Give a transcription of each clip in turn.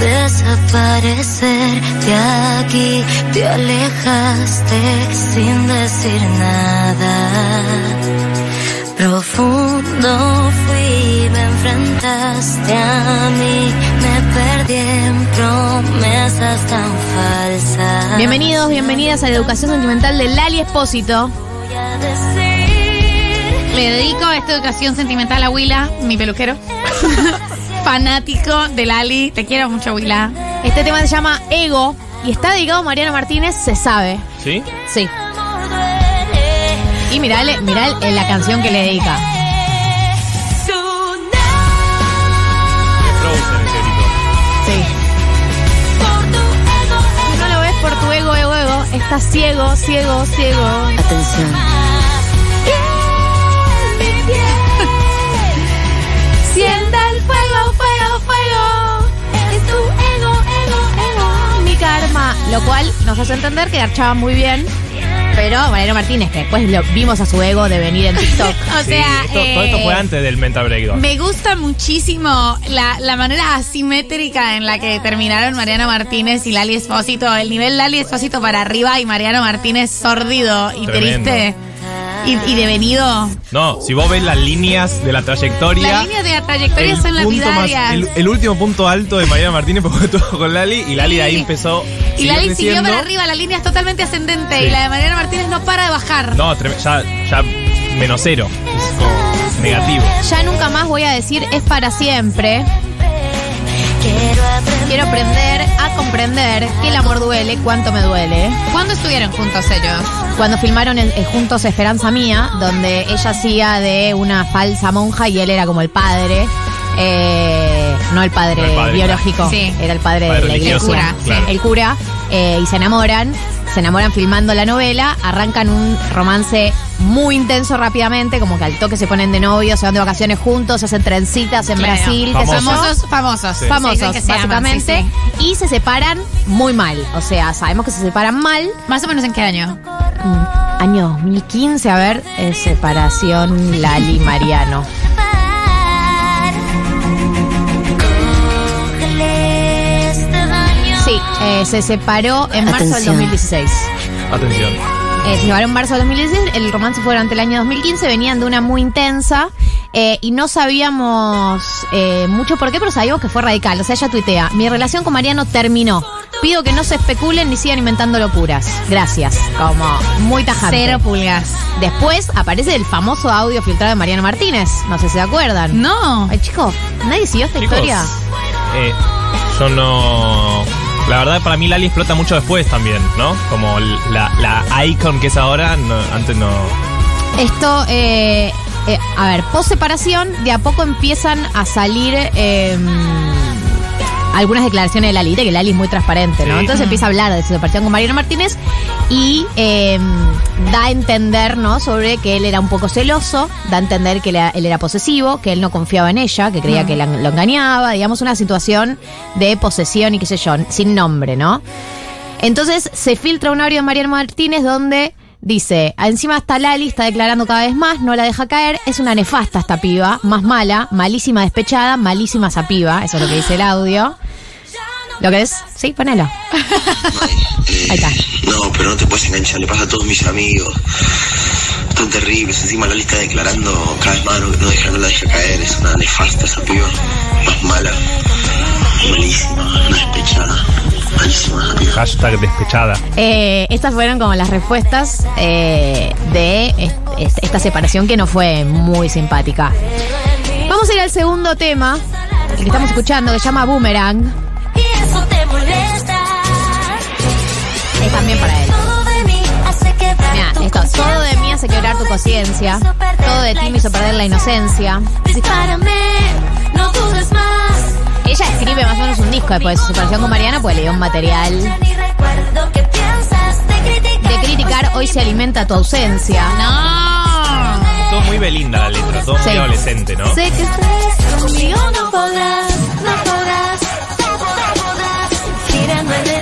desaparecer de aquí, te alejaste sin decir nada. Profundo fui, me enfrentaste a mí, me perdí en promesas tan falsas. Bienvenidos, bienvenidas a la educación sentimental de Lali Espósito. Voy a decir Le dedico esta educación sentimental a Willa, mi peluquero. Fanático de Lali. Te quiero mucho, Willa. Este tema se llama Ego y está dedicado a Mariano Martínez, se sabe. ¿Sí? Sí. Y mirale, mirá el- la canción que le dedica. Sí. No lo ves por tu ego, ego, ego. Estás ciego, ciego, ciego. Atención. Lo cual nos hace entender que garchaba muy bien. Pero Mariano Martínez, que después lo vimos a su ego de venir en TikTok. O Sí, sea, todo esto eh, fue antes del Mental Breakdown. Me gusta muchísimo la, la manera asimétrica en la que terminaron Mariano Martínez y Lali Espósito. El nivel Lali Espósito para arriba y Mariano Martínez sordido y Tremendo. triste y, y devenido. No, si vos ves las líneas de la trayectoria. Las líneas de la trayectoria son punto más- el, el último punto alto de Mariana Martínez fue todo con Lali y Lali de ahí Sí. empezó. y siguió Lali siguió creciendo. para arriba, la línea es totalmente ascendente Sí. y la de Mariano Martínez no para de bajar. No, trem- ya, ya menos cero. Es como negativo. Ya nunca más voy a decir es para siempre. Quiero aprender. Quiero aprender a comprender que el amor duele, cuánto me duele. ¿Cuándo estuvieron juntos ellos? Cuando filmaron juntos Esperanza Mía, donde ella hacía de una falsa monja y él era como el padre. eh, no el padre, No el padre, biológico. Sí. era el padre, Padre de la iglesia. religioso, cura, claro. El cura, eh, y se enamoran, se enamoran filmando la novela, arrancan un romance muy intenso rápidamente, como que al toque se ponen de novios, se van de vacaciones juntos, se hacen trencitas en Claro. Brasil. Famosos, famosos. Sí. famosos, aman, básicamente, sí, sí. y se separan muy mal. O sea, sabemos que se separan mal. Más o menos en qué año? Mm, Año 2015, a ver, eh, separación Lali Mariano. Sí, eh, se separó en marzo del Atención. 2016. Atención. Eh, se separaron en marzo del 2016, el romance fue durante el año 2015, venían de una muy intensa eh, y no sabíamos eh, mucho por qué, pero sabíamos que fue radical. O sea, ella tuitea, mi relación con Mariano terminó. Pido que no se especulen ni sigan inventando locuras. Gracias. Como muy tajante. Cero pulgas. Después aparece el famoso audio filtrado de Mariano Martínez. No sé si se acuerdan. No. Ay, chicos, ¿nadie siguió esta Chicos, historia? eh, yo no. La verdad, para mí Lali explota mucho después también, ¿no? Como la, la icon que es ahora, no- antes no. Esto, eh, eh, a ver, post separación, de a poco empiezan a salir eh, algunas declaraciones de Lali, de que Lali es muy transparente, ¿no? Sí. Entonces empieza a hablar de su separación con Mariano Martínez y eh, da a entender, ¿no? Sobre que él era un poco celoso, da a entender que él era, él era posesivo, que él no confiaba en ella, que creía que la- lo engañaba, digamos, una situación de posesión y qué sé yo, sin nombre, ¿no? Entonces se filtra un audio de Mariano Martínez donde dice, encima está Lali, está declarando cada vez más, no la deja caer, es una nefasta esta piba, más mala, malísima despechada, malísima esa piba, eso es lo que dice el audio. ¿Lo que es? Sí, ponelo. Ahí está. No, pero no te puedes enganchar, le pasa a todos mis amigos. Están terribles, encima la lista declarando cada vez más no, no deja, no la deja caer, es una nefasta esa piba, más mala, malísima, Hashtag despechada. Eh, estas fueron como las respuestas eh, de est- est- esta separación que no fue muy simpática. Vamos a ir al segundo tema, el que estamos escuchando, que se llama Boomerang. Y eso te molesta. Es también para él. Todo de mí hace quebrar Mira, esto, todo de mí hace quebrar tu conciencia, todo de ti me hizo perder la inocencia. Dispárame, no dudes más. Ella escribe más o menos un disco después de su separación con Mariano, pues le dio un material de criticar. hoy se alimenta tu ausencia. No. Todo muy Belinda la letra, todo Sí. muy adolescente, ¿no? Sé que estás Conmigo no podrás, no podrás, no podrás. Girando en el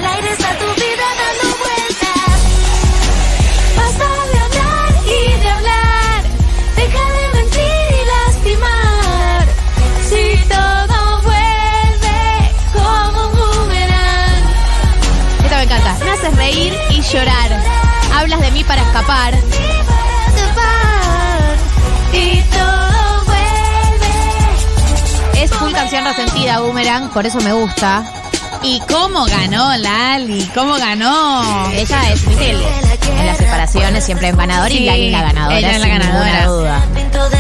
me haces reír y llorar. Hablas de mí para escapar. Y todo vuelve. Es full canción resentida, Boomerang, por eso me gusta. ¿Y cómo ganó Lali? ¿Cómo ganó? Ella es, el- en las separaciones siempre es ganador y Sí, Lali es la ganadora. ella es la ganadora. duda.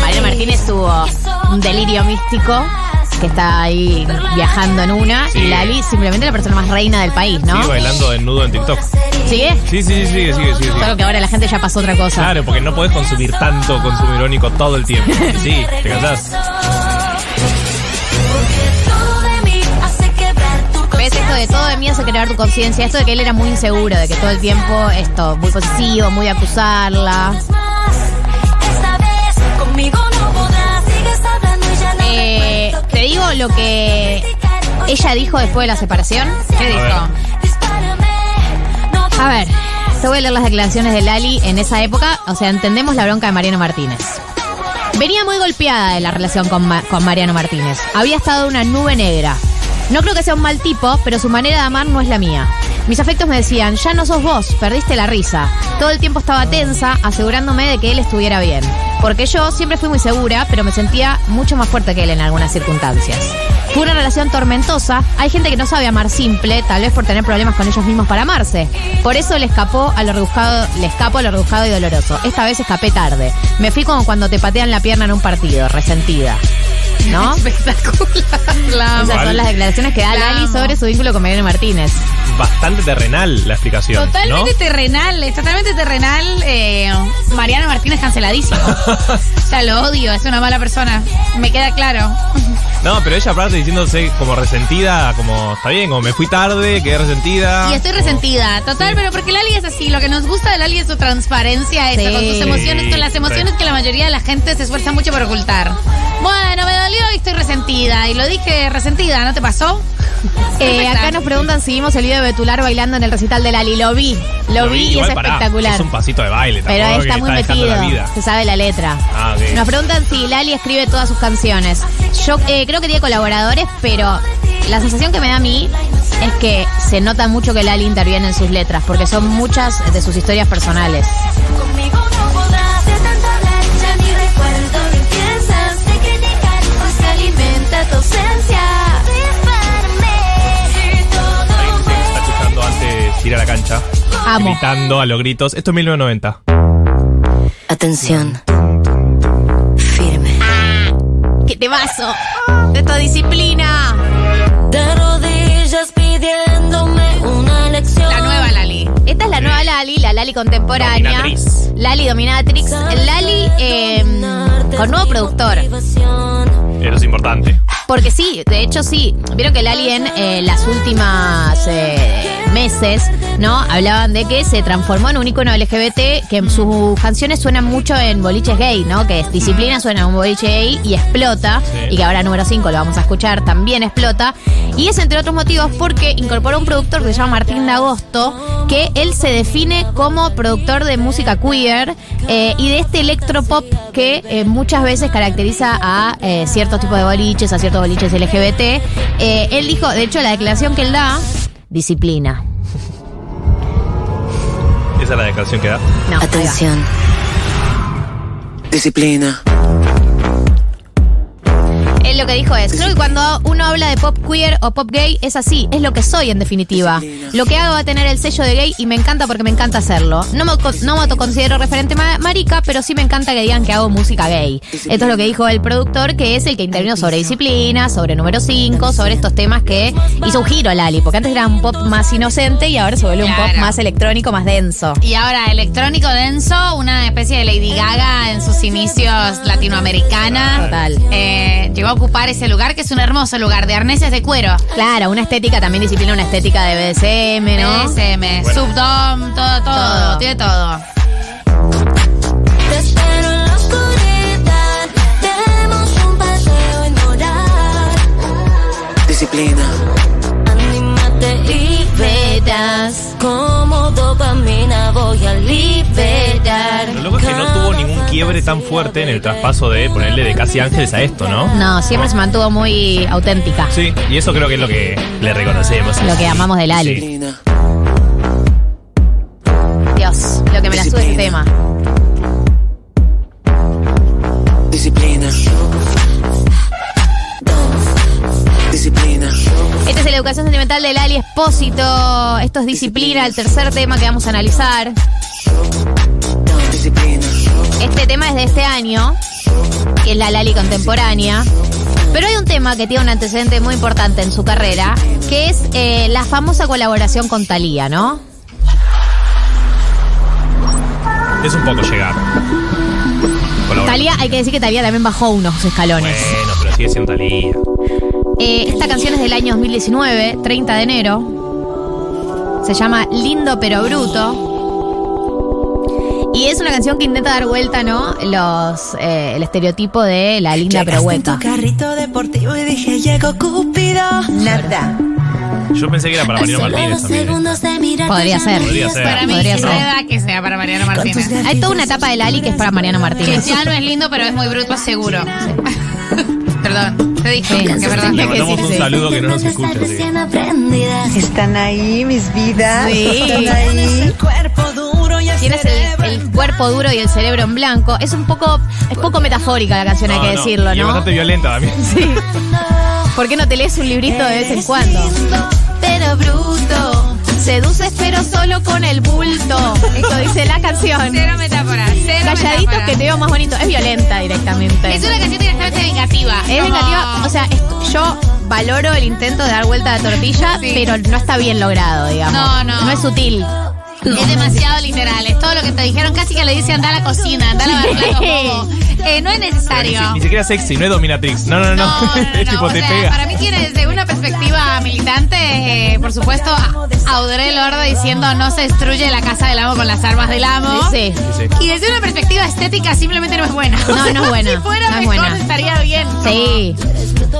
Mariana Martínez tuvo un delirio místico que está ahí viajando en una Sí. y Lali simplemente la persona más reina del país, ¿no? Sigue bailando desnudo en TikTok. ¿Sigue? Sí, sí, sí, sigue, sigue, sigue. Solo que ahora la gente ya pasó otra cosa. Claro, porque no podés consumir tanto consumo irónico todo el tiempo. Sí, te cansás. Todo de mí hace quebrar tu ¿Ves esto de todo de mí hace crear tu conciencia? Esto de que él era muy inseguro, de que todo el tiempo esto, muy posesivo, muy de acusarla. Esta vez conmigo no podrás. Eh, te digo lo que ella dijo después de la separación. ¿Qué dijo? A ver, te voy a leer las declaraciones de Lali en esa época. O sea, entendemos la bronca de Mariano Martínez. Venía muy golpeada de la relación con, Ma- con Mariano Martínez. Había estado una nube negra. No creo que sea un mal tipo, pero su manera de amar no es la mía. Mis afectos me decían, ya no sos vos, perdiste la risa. Todo el tiempo estaba tensa, asegurándome de que él estuviera bien. Porque yo siempre fui muy segura, pero me sentía mucho más fuerte que él en algunas circunstancias. Fue una relación tormentosa. Hay gente que no sabe amar simple, tal vez por tener problemas con ellos mismos para amarse. Por eso le escapó a lo rebuscado, le escapo a lo rebuscado y doloroso. Esta vez escapé tarde. Me fui como cuando te patean la pierna en un partido, resentida. ¿No? Espectacular. Esas son las declaraciones que da La Lali sobre su vínculo con Mariano Martínez. Bastante terrenal la explicación. Totalmente ¿no? terrenal, es totalmente terrenal. Eh, Mariano Martínez canceladísimo. o sea, lo odio, es una mala persona. Me queda claro. No, pero ella aparte diciéndose como resentida, como está bien, como me fui tarde, quedé resentida. Y estoy como- resentida, total, pero porque Lali es así. Lo que nos gusta de Lali es su transparencia, esa, Sí. con sus emociones, con las emociones sí. que la mayoría de la gente se esfuerza mucho por ocultar. Bueno, me dolió y estoy resentida. Y lo dije resentida, ¿no te pasó? Eh, acá nos preguntan si vimos el video de Betular bailando en el recital de Lali. Lo vi, lo, vi, y es pará, espectacular. Es un pasito de baile, Pero está muy metido, se sabe la letra. Ah, ok. Nos preguntan si Lali escribe todas sus canciones. Yo eh, creo que tiene colaboradores, pero la sensación que me da a mí es que se nota mucho que Lali interviene en sus letras, porque son muchas de sus historias personales. Amo. Gritando a los gritos. Esto es 1990. Atención. Firme. ¡Qué te vaso! ¡De tu disciplina! De rodillas pidiéndome una lección. La nueva Lali. Esta es la nueva Lali, la Lali contemporánea. Dominatrix. Lali Dominatrix. Lali eh, con nuevo productor. Porque sí, de hecho sí. Vieron que Lali en eh, las últimas eh, meses, ¿no? Hablaban de que se transformó en un icono LGBT, que sus canciones suenan mucho en boliches gay, ¿no? Que es disciplina suena en un boliche gay y explota. Sí. Y que ahora número 5 lo vamos a escuchar, también explota. Y es entre otros motivos porque incorporó un productor que se llama Martín de Agosto, que él se define como productor de música queer eh, y de este electropop que eh, muchas veces caracteriza a eh, ciertos tipos de boliches, a ciertos boliches LGBT. Eh, él dijo, de hecho, la declaración que él da, disciplina. Esa es la declaración que da. No. Atención. Disciplina. Lo que dijo es, creo que cuando uno habla de pop queer o pop gay es así, es lo que soy en definitiva. Lo que hago va a tener el sello de gay y me encanta porque me encanta hacerlo. No me, no me autoconsidero referente ma- marica, pero sí me encanta que digan que hago música gay. Esto es lo que dijo el productor, que es el que intervino sobre disciplina, sobre número 5, sobre estos temas que hizo un giro Lali, porque antes era un pop más inocente y ahora se vuelve un pop más electrónico, más denso. Y ahora electrónico denso, una especie de Lady Gaga en sus inicios latinoamericana. Total. Eh, llegó a ocupar ese lugar que es un hermoso lugar de arneses de cuero. Claro, una estética también disciplina, una estética de BDSM, ¿no? BDSM, Bueno. subdom, todo, todo, Todo. tiene todo. Disciplina. Anímate y verás todo voy a liberar. Lo loco es que no tuvo ningún quiebre tan fuerte en el traspaso de ponerle de Casi Ángeles a esto, ¿no? No, siempre se mantuvo muy auténtica. Sí, y eso creo que es lo que le reconocemos. Lo que amamos del Ali. Dios, lo que me la sube ese tema. Sentimental de Lali Espósito. Esto es disciplina, el tercer tema que vamos a analizar. Este tema es de este año, que es la Lali contemporánea. Pero hay un tema que tiene un antecedente muy importante en su carrera, que es eh, la famosa colaboración con Thalía, ¿no? Es un poco llegar. Thalía, hay que decir que Thalía también bajó unos escalones. Bueno, pero sigue siendo Talía. Eh, esta canción es del año 2019, 30 de enero. Se llama Lindo pero Bruto. Y es una canción que intenta dar vuelta, ¿no? Los, eh, el estereotipo de la linda pero en hueca. tu carrito deportivo y dije, llegó Cupido. Nada. Yo pensé que era para Mariano Martínez también. Podría ser. Podría ser. Para mí Podría sí ser. me da que sea para Mariano Martínez. Hay toda una etapa de Lali que es para Mariano Que Martínez. ya no es lindo, pero es muy bruto, seguro. Perdón, te dije Sí, que verdad. Le mandamos sí, un sí. saludo que no nos escucha. sí. Están ahí mis vidas. Sí. Están ahí. El cuerpo duro y el Tienes el, el cuerpo duro y el cerebro en blanco. Es un poco, es poco metafórica la canción, hay No, que no. decirlo, Y es ¿no? bastante violenta también. Sí. ¿Por qué no te lees un librito de vez en cuando? Pero bruto. Seduces pero solo con el bulto. Esto dice la canción. Cero metáfora, cero Calladitos metáfora. que te veo más bonito. Es violenta directamente. Es una canción directamente vengativa. Es Como- vengativa. O sea, es- yo valoro el intento de dar vuelta a la tortilla, Sí. pero no está bien logrado, digamos. No, no. No es sutil. Es demasiado literal, es todo lo que te dijeron, casi que le dice anda a la cocina, anda a platos, bobo. Eh, no es necesario. ni siquiera sexy, no es dominatrix. No, no, no. No, no, es no, tipo, o te sea, pega. Para mí tiene desde una perspectiva militante, eh, por supuesto, a- Audrey Lorde diciendo no se destruye la casa del amo con las armas del amo. Sí. Sí, sí. Y desde una perspectiva estética simplemente no es buena. No, no es buena, si fuera no es mejor buena. estaría bien. Sí.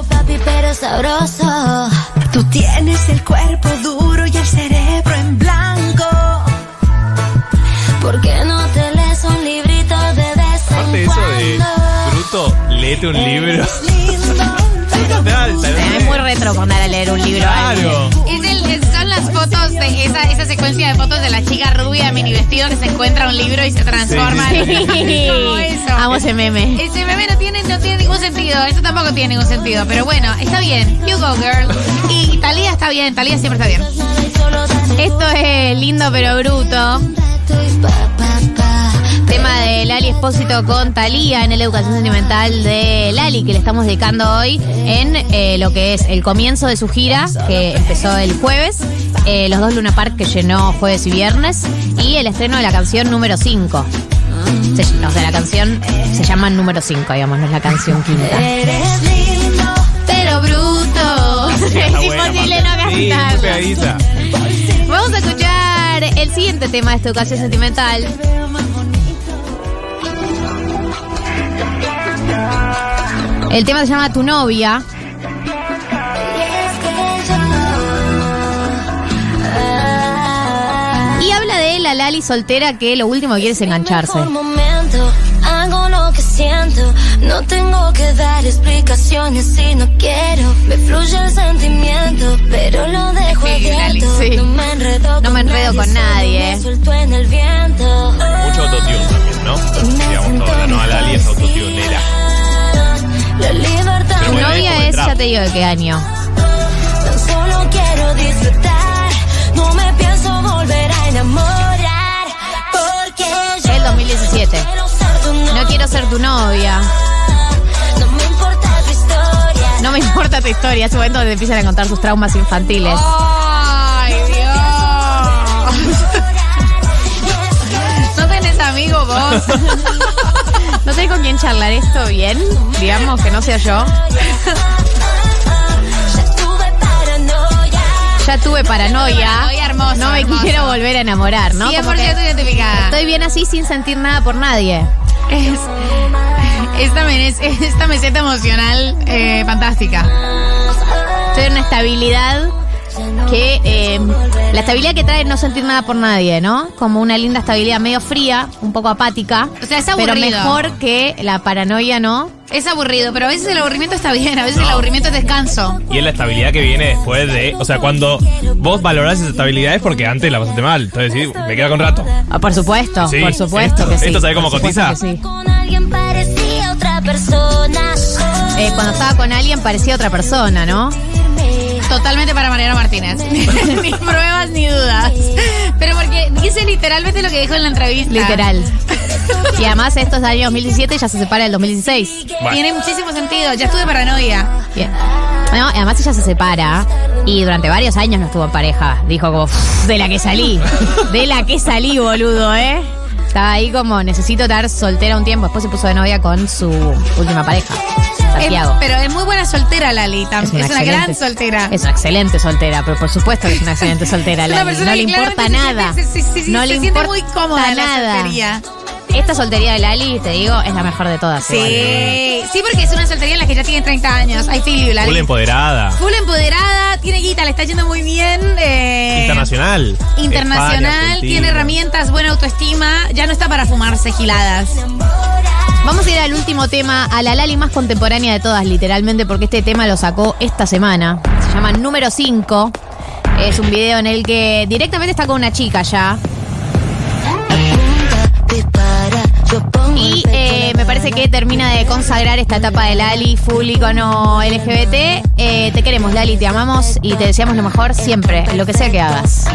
papi, pero sabroso. Tú tienes el cuerpo duro y el cerebro en blanco. ¿Por qué no léete un libro. Es muy retro poner a leer un libro. a alguien. Claro. Es el- es- son las fotos de esa, esa secuencia de fotos de la chica rubia mini vestido que se encuentra un libro y se transforma Sí, en sí, Sí. como eso. Amo ese meme. Ese meme no tiene, no tiene ningún sentido. Esto tampoco tiene ningún sentido. Pero bueno, está bien. You go, girl. Y Talía está bien. Talía siempre está bien. Esto es lindo pero bruto. Tema de Lali Espósito con Talía en la educación sentimental de Lali, que le estamos dedicando hoy en eh, lo que es el comienzo de su gira, que empezó el jueves, eh, los dos Luna Park que llenó jueves y viernes, y el estreno de la canción número 5. Se, o sea, la canción se llama número 5, digamos, no es la canción quinta. Eres lindo, Pero bruto. Es imposible no pegadita. Vamos a escuchar el siguiente tema de esta educación sentimental. El tema se llama Tu novia. Y habla de la Lali soltera que lo último que quiere es engancharse. Por momento, hago lo que siento. No tengo que dar explicaciones si no quiero. Me fluye el sentimiento, pero lo dejo Sí, Lali, abierto. sí. No me enredo No me enredo con nadie. me suelto en el viento. Mucho autotune también, ¿no? Digamos todo. La nueva Lali es autotunera. La libertad Pero Tu novia es, ya te digo de qué año. Tan solo quiero disfrutar. No me pienso volver a enamorar. Porque yo El 2017. quiero ser tu novia. No quiero ser tu novia. No me importa tu historia. No me importa tu historia. Es un momento donde empiezan a contar sus traumas infantiles. ¡Ay, Dios! ¿No tenés amigo vos? ¿No sé con quién charlar esto bien? Digamos que no sea yo. Ya tuve paranoia. Ya tuve paranoia. Paranoia hermoso, No me hermoso. quiero volver a enamorar, ¿no? 100% Como que identificada. estoy bien así sin sentir nada por nadie. Es, es también es, es esta meseta emocional eh, fantástica. Estoy en una estabilidad que... eh, la estabilidad que trae no sentir nada por nadie, ¿no? Como una linda estabilidad medio fría, un poco apática. O sea, es Pero aburrido. mejor que la paranoia, ¿no? Es aburrido, pero a veces el aburrimiento está bien, a veces No. el aburrimiento es descanso. Y es la estabilidad que viene después de. O sea, cuando vos valorás esa estabilidad es porque antes la pasaste mal. Entonces, sí, me queda con rato. Ah, por supuesto, Sí, por supuesto esto- que sí. esto sabe cómo cotiza. que sí. Con alguien parecía otra persona. Eh, cuando estaba con alguien parecía otra persona, ¿no? Totalmente para Mariano Martínez. ni pruebas ni dudas. Pero porque dice literalmente lo que dijo en la entrevista. Literal. Y además esto es del año 2017 y ya se separa el 2016. Bueno. Tiene muchísimo sentido. Ya estuve paranoia. Bien. No, además ella se separa y durante varios años no estuvo en pareja. Dijo como, "Uf, de la que salí. De la que salí, boludo, ¿eh? Estaba ahí como, necesito estar soltera un tiempo. Después se puso de novia con su última pareja, Santiago. Es- pero es muy buena soltera, Lali. tam- Es una, gran soltera. Es una excelente soltera, pero por supuesto que es una excelente soltera. Es una Lali. No le importa claramente se nada. siente- no se le siente importa muy cómoda en la nada. soltería. Esta soltería de Lali, te digo, es la mejor de todas. igual. Sí, sí, porque es una soltería en la que ya tiene 30 años. I feel you, Lali. Full empoderada. Full empoderada, tiene guita, le está yendo muy bien. eh, Internacional. Internacional, España, tiene herramientas, buena autoestima. Ya no está para fumarse giladas. Vamos a ir al último tema, a la Lali más contemporánea de todas, literalmente, porque este tema lo sacó esta semana. Se llama Número 5. Es un video en el que directamente está con una chica ya. Y eh, me parece que termina de consagrar esta etapa de Lali, full icono LGBT. Eh, te queremos, Lali, te amamos y te deseamos lo mejor siempre, lo que sea que hagas.